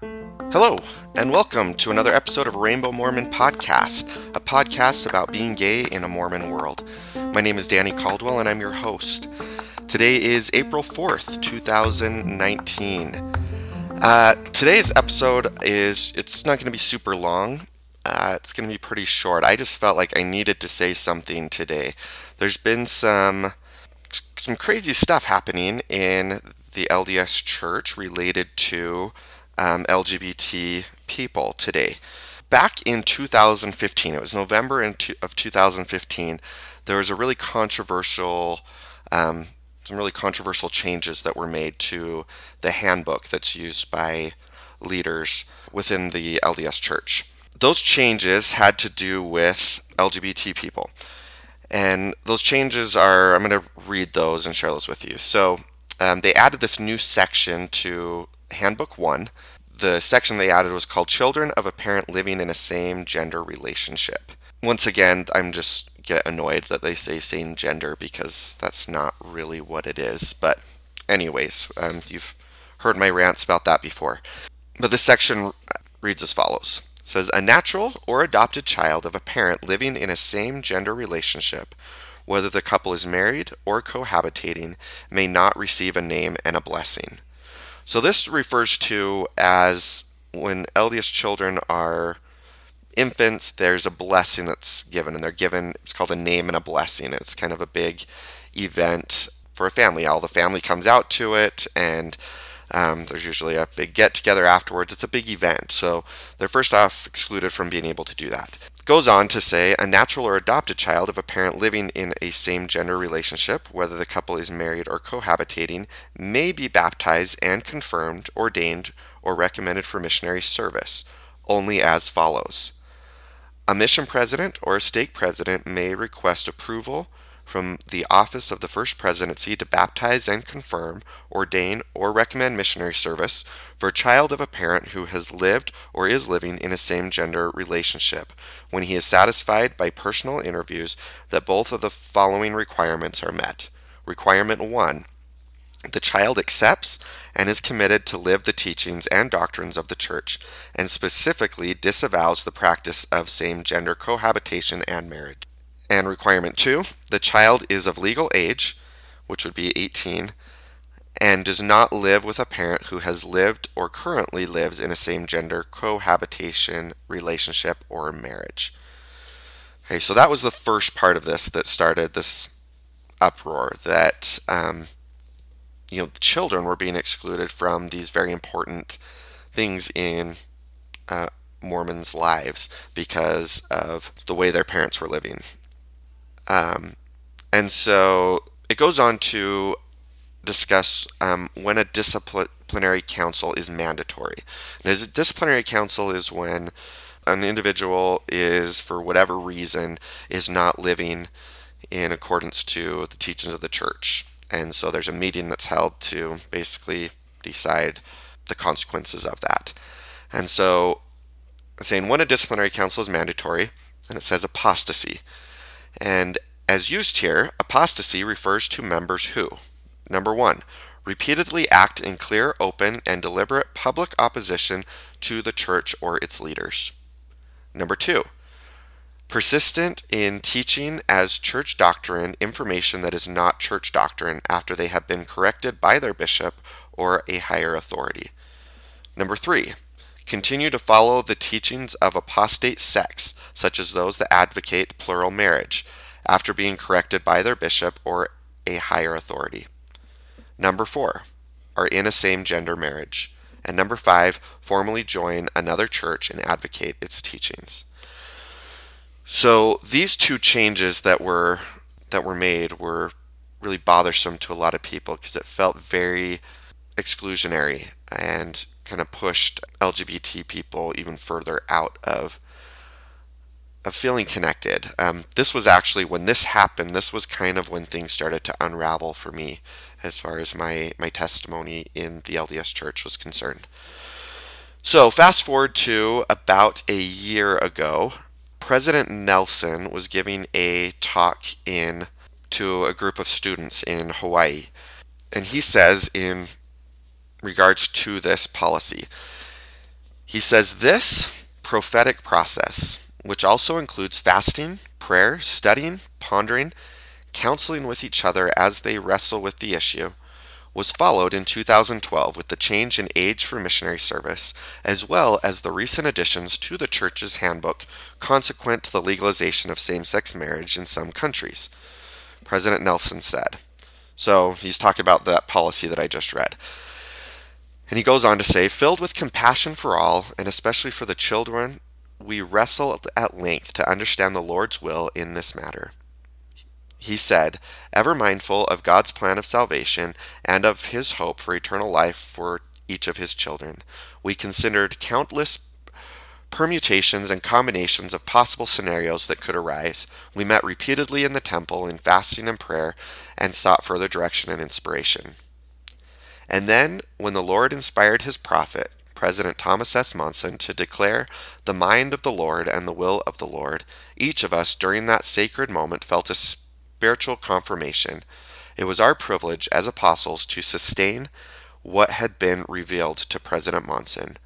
Hello, and welcome to another episode of Rainbow Mormon Podcast, a podcast about being gay in a Mormon world. My name is Danny Caldwell, and I'm your host. Today is April 4th, 2019. Uh, today's episode is, it's not going to be super long. Uh, it's going to be pretty short. I just felt like I needed to say something today. There's been some some crazy stuff happening in the LDS Church related to um, LGBT people today. Back in 2015, it was November of 2015, there was a really controversial, um, some really controversial changes that were made to the handbook that's used by leaders within the LDS Church. Those changes had to do with LGBT people. And those changes are, I'm going to read those and share those with you. So um, they added this new section to Handbook 1. The section they added was called Children of a Parent Living in a Same Gender Relationship. Once again, I'm just get annoyed that they say same gender because that's not really what it is. But, anyways, um, you've heard my rants about that before. But this section reads as follows says a natural or adopted child of a parent living in a same gender relationship, whether the couple is married or cohabitating, may not receive a name and a blessing. So this refers to as when LDS children are infants, there's a blessing that's given, and they're given, it's called a name and a blessing. It's kind of a big event for a family. All the family comes out to it, and um, there's usually a big get together afterwards. It's a big event, so they're first off excluded from being able to do that. Goes on to say a natural or adopted child of a parent living in a same gender relationship, whether the couple is married or cohabitating, may be baptized and confirmed, ordained, or recommended for missionary service, only as follows. A mission president or a stake president may request approval from the office of the First Presidency to baptize and confirm, ordain, or recommend missionary service for a child of a parent who has lived or is living in a same gender relationship when he is satisfied by personal interviews that both of the following requirements are met. Requirement 1 the child accepts and is committed to live the teachings and doctrines of the church, and specifically disavows the practice of same gender cohabitation and marriage. And requirement two, the child is of legal age, which would be 18, and does not live with a parent who has lived or currently lives in a same gender cohabitation relationship or marriage. Okay, so that was the first part of this that started this uproar that um, you know children were being excluded from these very important things in uh, Mormons' lives because of the way their parents were living. Um, and so it goes on to discuss um, when a disciplinary council is mandatory. And a disciplinary council is when an individual is, for whatever reason, is not living in accordance to the teachings of the church. And so there's a meeting that's held to basically decide the consequences of that. And so saying when a disciplinary council is mandatory, and it says apostasy. And as used here, apostasy refers to members who, number one, repeatedly act in clear, open, and deliberate public opposition to the church or its leaders. Number two, persistent in teaching as church doctrine information that is not church doctrine after they have been corrected by their bishop or a higher authority. Number three, continue to follow the teachings of apostate sects, such as those that advocate plural marriage, after being corrected by their bishop or a higher authority. Number four, are in a same gender marriage. And number five, formally join another church and advocate its teachings. So these two changes that were that were made were really bothersome to a lot of people because it felt very exclusionary and kind of pushed LGBT people even further out of of feeling connected. Um, this was actually when this happened. This was kind of when things started to unravel for me, as far as my my testimony in the LDS Church was concerned. So fast forward to about a year ago, President Nelson was giving a talk in to a group of students in Hawaii, and he says in regards to this policy. He says this prophetic process, which also includes fasting, prayer, studying, pondering, counseling with each other as they wrestle with the issue, was followed in 2012 with the change in age for missionary service, as well as the recent additions to the Church's handbook consequent to the legalization of same sex marriage in some countries. President Nelson said. So he's talking about that policy that I just read. And he goes on to say, filled with compassion for all, and especially for the children, we wrestle at length to understand the Lord's will in this matter he said, ever mindful of God's plan of salvation and of his hope for eternal life for each of his children. We considered countless permutations and combinations of possible scenarios that could arise. We met repeatedly in the temple in fasting and prayer and sought further direction and inspiration. And then, when the Lord inspired his prophet, President Thomas S. Monson, to declare the mind of the Lord and the will of the Lord, each of us during that sacred moment felt a spiritual confirmation. It was our privilege as apostles to sustain what had been revealed to President Monson.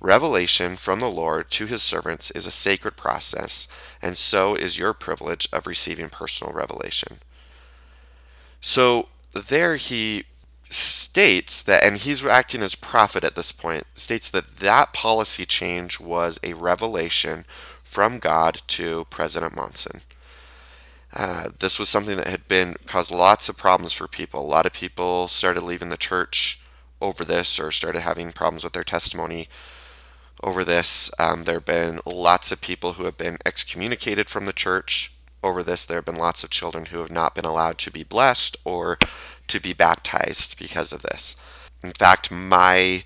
Revelation from the Lord to his servants is a sacred process, and so is your privilege of receiving personal revelation. So there he states that, and he's acting as prophet at this point, states that that policy change was a revelation from God to President Monson. Uh, this was something that had been caused lots of problems for people. A lot of people started leaving the church over this or started having problems with their testimony over this. Um, there have been lots of people who have been excommunicated from the church over this. There have been lots of children who have not been allowed to be blessed or to be baptized because of this. In fact, my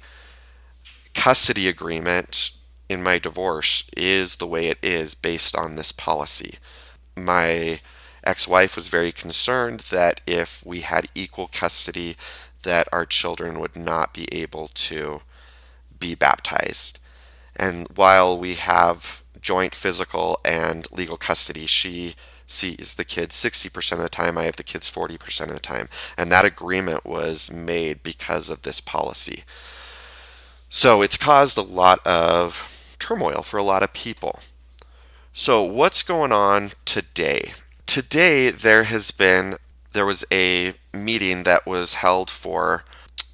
custody agreement in my divorce is the way it is based on this policy. My ex-wife was very concerned that if we had equal custody that our children would not be able to be baptized. And while we have joint physical and legal custody, she sees the kids 60% of the time, I have the kids 40% of the time. And that agreement was made because of this policy. So it's caused a lot of turmoil for a lot of people. So, what's going on today? today there has been there was a meeting that was held for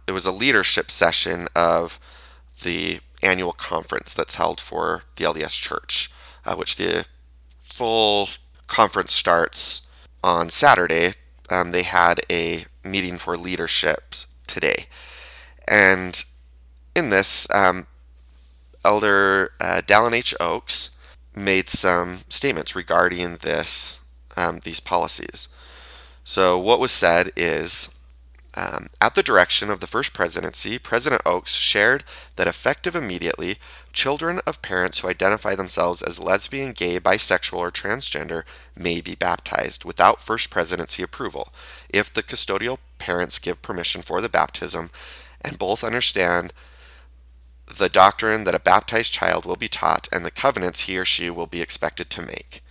it was a leadership session of the annual conference that's held for the LDS Church, uh, which the full conference starts on Saturday. Um, they had a meeting for leadership today, and in this, um, Elder uh, Dallin H. Oaks made some statements regarding this um, these policies. So, what was said is um, at the direction of the first presidency, President Oaks shared that effective immediately, children of parents who identify themselves as lesbian, gay, bisexual, or transgender may be baptized without first presidency approval if the custodial parents give permission for the baptism and both understand the doctrine that a baptized child will be taught and the covenants he or she will be expected to make.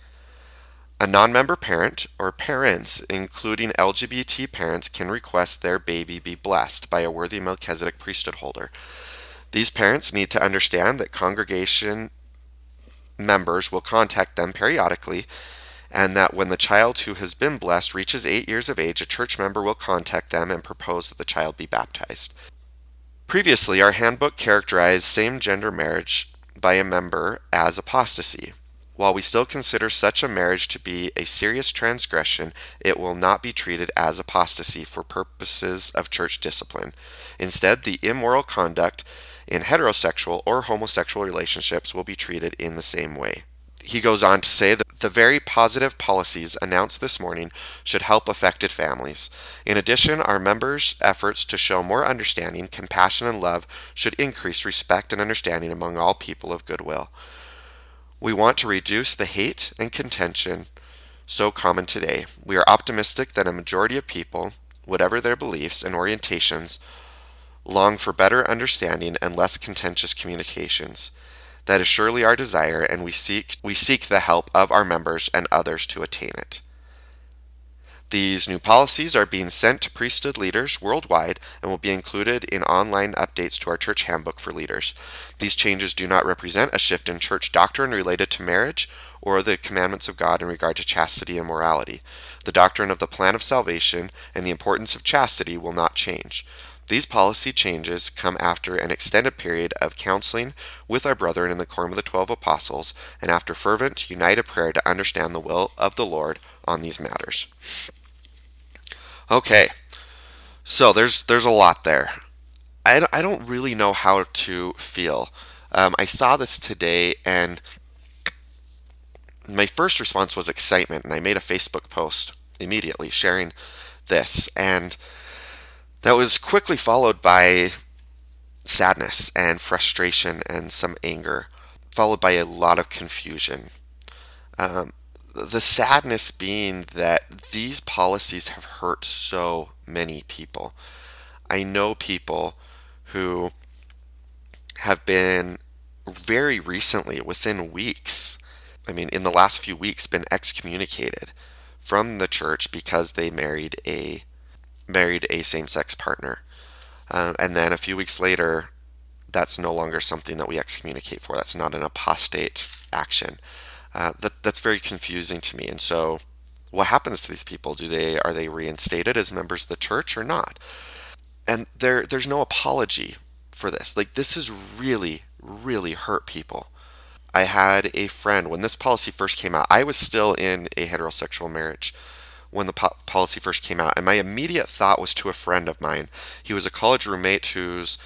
A non-member parent or parents, including LGBT parents, can request their baby be blessed by a worthy Melchizedek priesthood holder. These parents need to understand that congregation members will contact them periodically and that when the child who has been blessed reaches eight years of age, a church member will contact them and propose that the child be baptized. Previously, our handbook characterized same gender marriage by a member as apostasy. While we still consider such a marriage to be a serious transgression, it will not be treated as apostasy for purposes of church discipline. Instead, the immoral conduct in heterosexual or homosexual relationships will be treated in the same way. He goes on to say that the very positive policies announced this morning should help affected families. In addition, our members' efforts to show more understanding, compassion, and love should increase respect and understanding among all people of goodwill. We want to reduce the hate and contention so common today. We are optimistic that a majority of people, whatever their beliefs and orientations, long for better understanding and less contentious communications. That is surely our desire, and we seek we seek the help of our members and others to attain it. These new policies are being sent to priesthood leaders worldwide and will be included in online updates to our church handbook for leaders. These changes do not represent a shift in church doctrine related to marriage or the commandments of God in regard to chastity and morality. The doctrine of the plan of salvation and the importance of chastity will not change. These policy changes come after an extended period of counseling with our brethren in the Quorum of the Twelve Apostles and after fervent, united prayer to understand the will of the Lord on these matters. Okay, so there's there's a lot there. I, I don't really know how to feel. Um, I saw this today and my first response was excitement, and I made a Facebook post immediately sharing this. And that was quickly followed by sadness and frustration and some anger, followed by a lot of confusion. Um, the sadness being that these policies have hurt so many people. I know people who have been very recently, within weeks, I mean, in the last few weeks, been excommunicated from the church because they married a married a same-sex partner, uh, and then a few weeks later, that's no longer something that we excommunicate for. That's not an apostate action. Uh, that that's very confusing to me. And so, what happens to these people? Do they are they reinstated as members of the church or not? And there there's no apology for this. Like this is really really hurt people. I had a friend when this policy first came out. I was still in a heterosexual marriage when the po- policy first came out, and my immediate thought was to a friend of mine. He was a college roommate whose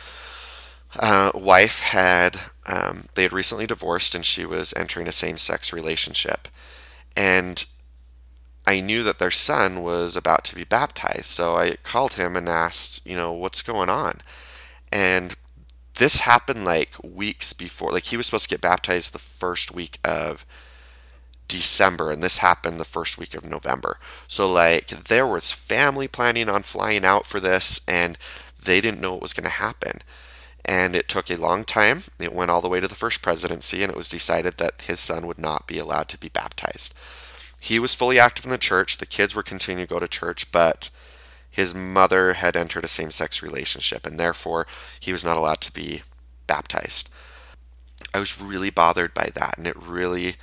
uh, wife had um, they had recently divorced, and she was entering a same-sex relationship, and I knew that their son was about to be baptized. So I called him and asked, you know, what's going on, and this happened like weeks before. Like he was supposed to get baptized the first week of December, and this happened the first week of November. So like there was family planning on flying out for this, and they didn't know it was going to happen. And it took a long time. It went all the way to the first presidency, and it was decided that his son would not be allowed to be baptized. He was fully active in the church. The kids were continuing to go to church, but his mother had entered a same sex relationship, and therefore he was not allowed to be baptized. I was really bothered by that, and it really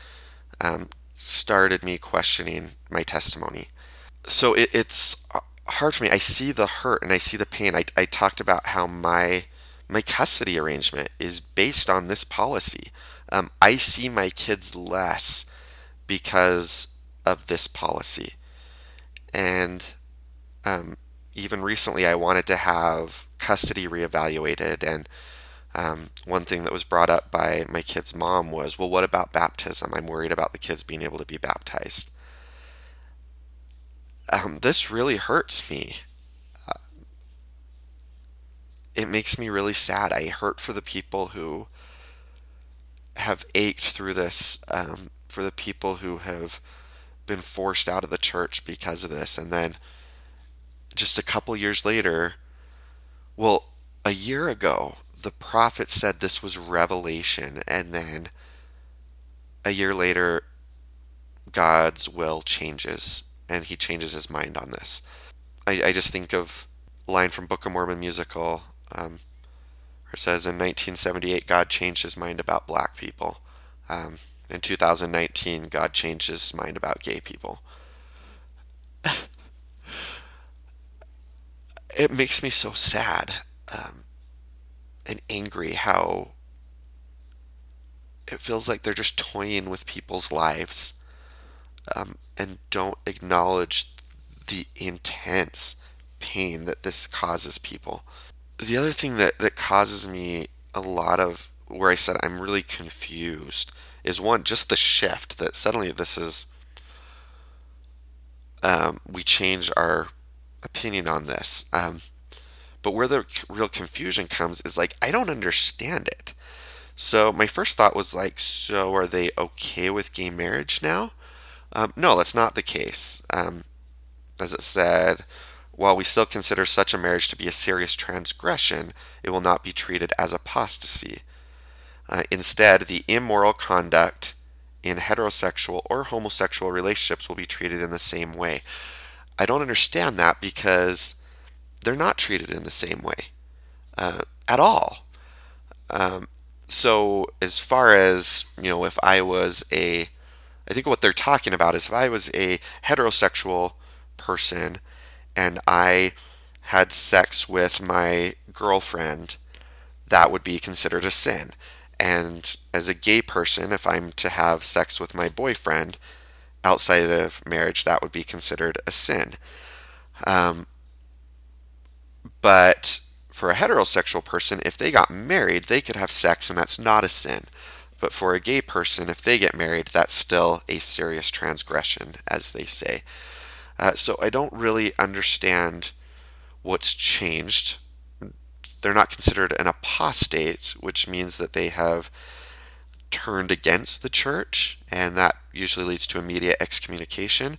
um, started me questioning my testimony. So it, it's hard for me. I see the hurt and I see the pain. I, I talked about how my my custody arrangement is based on this policy. Um, I see my kids less because of this policy, and um, even recently, I wanted to have custody reevaluated. And um, one thing that was brought up by my kid's mom was, well, what about baptism? I'm worried about the kids being able to be baptized. Um, this really hurts me. Uh, it makes me really sad. I hurt for the people who have ached through this, um, for the people who have been forced out of the church because of this, and then just a couple years later, well, a year ago, the prophet said this was revelation, and then a year later, God's will changes, and he changes his mind on this. I, I just think of line from Book of Mormon musical, um, where it says in 1978, God changed his mind about black people. Um, in 2019, God changed his mind about gay people. it makes me so sad um, and angry how it feels like they're just toying with people's lives um, and don't acknowledge the intense pain that this causes people. The other thing that, that causes me a lot of where I said I'm really confused is one, just the shift that suddenly this is, um, we change our opinion on this. Um, but where the real confusion comes is like, I don't understand it. So my first thought was like, so are they okay with gay marriage now? Um, no, that's not the case. Um, as it said, while we still consider such a marriage to be a serious transgression, it will not be treated as apostasy. Uh, instead, the immoral conduct in heterosexual or homosexual relationships will be treated in the same way. I don't understand that because they're not treated in the same way uh, at all. Um, so as far as you know, if I was a, I think what they're talking about is if I was a heterosexual person and I had sex with my girlfriend, that would be considered a sin. And as a gay person, if I'm to have sex with my boyfriend outside of marriage, that would be considered a sin. Um, but for a heterosexual person, if they got married, they could have sex and that's not a sin. But for a gay person, if they get married, that's still a serious transgression, as they say. Uh, so I don't really understand what's changed. They're not considered an apostate, which means that they have turned against the church, and that usually leads to immediate excommunication.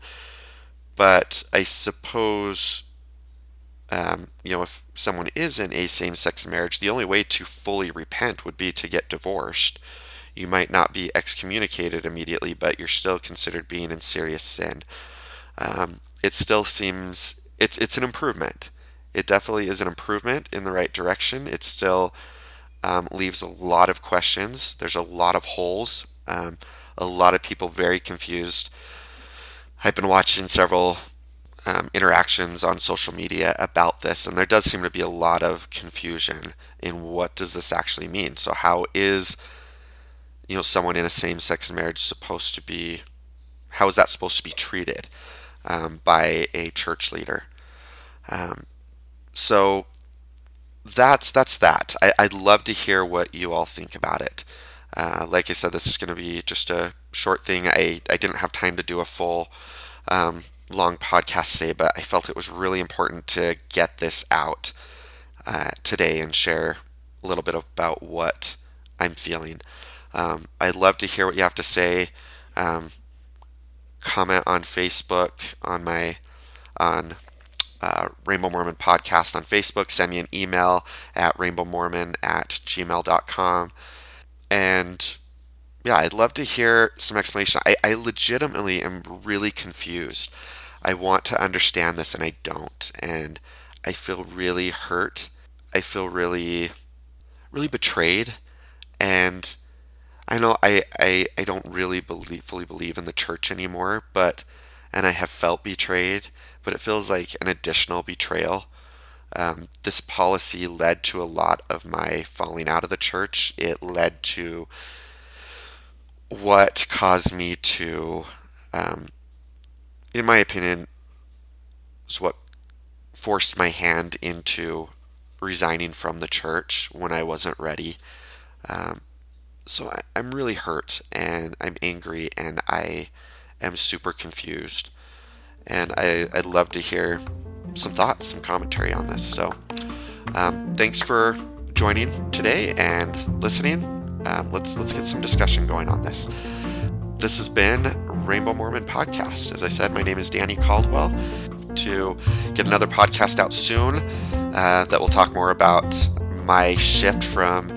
But I suppose um, you know, if someone is in a same sex marriage, the only way to fully repent would be to get divorced. You might not be excommunicated immediately, but you're still considered being in serious sin. Um, it still seems it's it's an improvement. It definitely is an improvement in the right direction. It still um, leaves a lot of questions. There's a lot of holes. Um, a lot of people very confused. I've been watching several um, interactions on social media about this, and there does seem to be a lot of confusion in what does this actually mean. So, how is you know someone in a same-sex marriage supposed to be? How is that supposed to be treated um, by a church leader? Um, so that's that's that. I, would love to hear what you all think about it. Uh, like I said, this is going to be just a short thing. I, I didn't have time to do a full um, long podcast today, but I felt it was really important to get this out uh, today and share a little bit about what I'm feeling. Um, I'd love to hear what you have to say. Um, comment on Facebook on my on uh, Rainbow Mormon podcast on Facebook. Send me an email at rainbowmormon at gmail.com. And yeah, I'd love to hear some explanation. I, I legitimately am really confused. I want to understand this and I don't. And I feel really hurt. I feel really, really betrayed. And I know I, I, I don't really believe, fully believe in the church anymore, but, and I have felt betrayed, but it feels like an additional betrayal. Um, this policy led to a lot of my falling out of the church. It led to what caused me to, um, in my opinion, is what forced my hand into resigning from the church when I wasn't ready. Um, so I, I'm really hurt and I'm angry and I am super confused. And I, I'd love to hear some thoughts, some commentary on this. So um, thanks for joining today and listening um, let's let's get some discussion going on this. This has been Rainbow Mormon Podcast. As I said, my name is Danny Caldwell. To get another podcast out soon uh, that will talk more about my shift from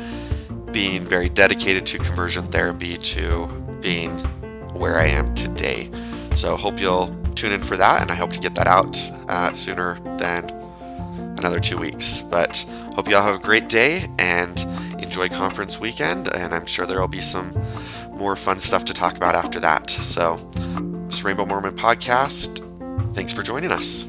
being very dedicated to conversion therapy to being where I am today. So hope you'll tune in for that, and I hope to get that out uh, sooner than another two weeks. But hope you all have a great day and enjoy conference weekend, and I'm sure there will be some more fun stuff to talk about after that. So, this Rainbow Mormon podcast. Thanks for joining us.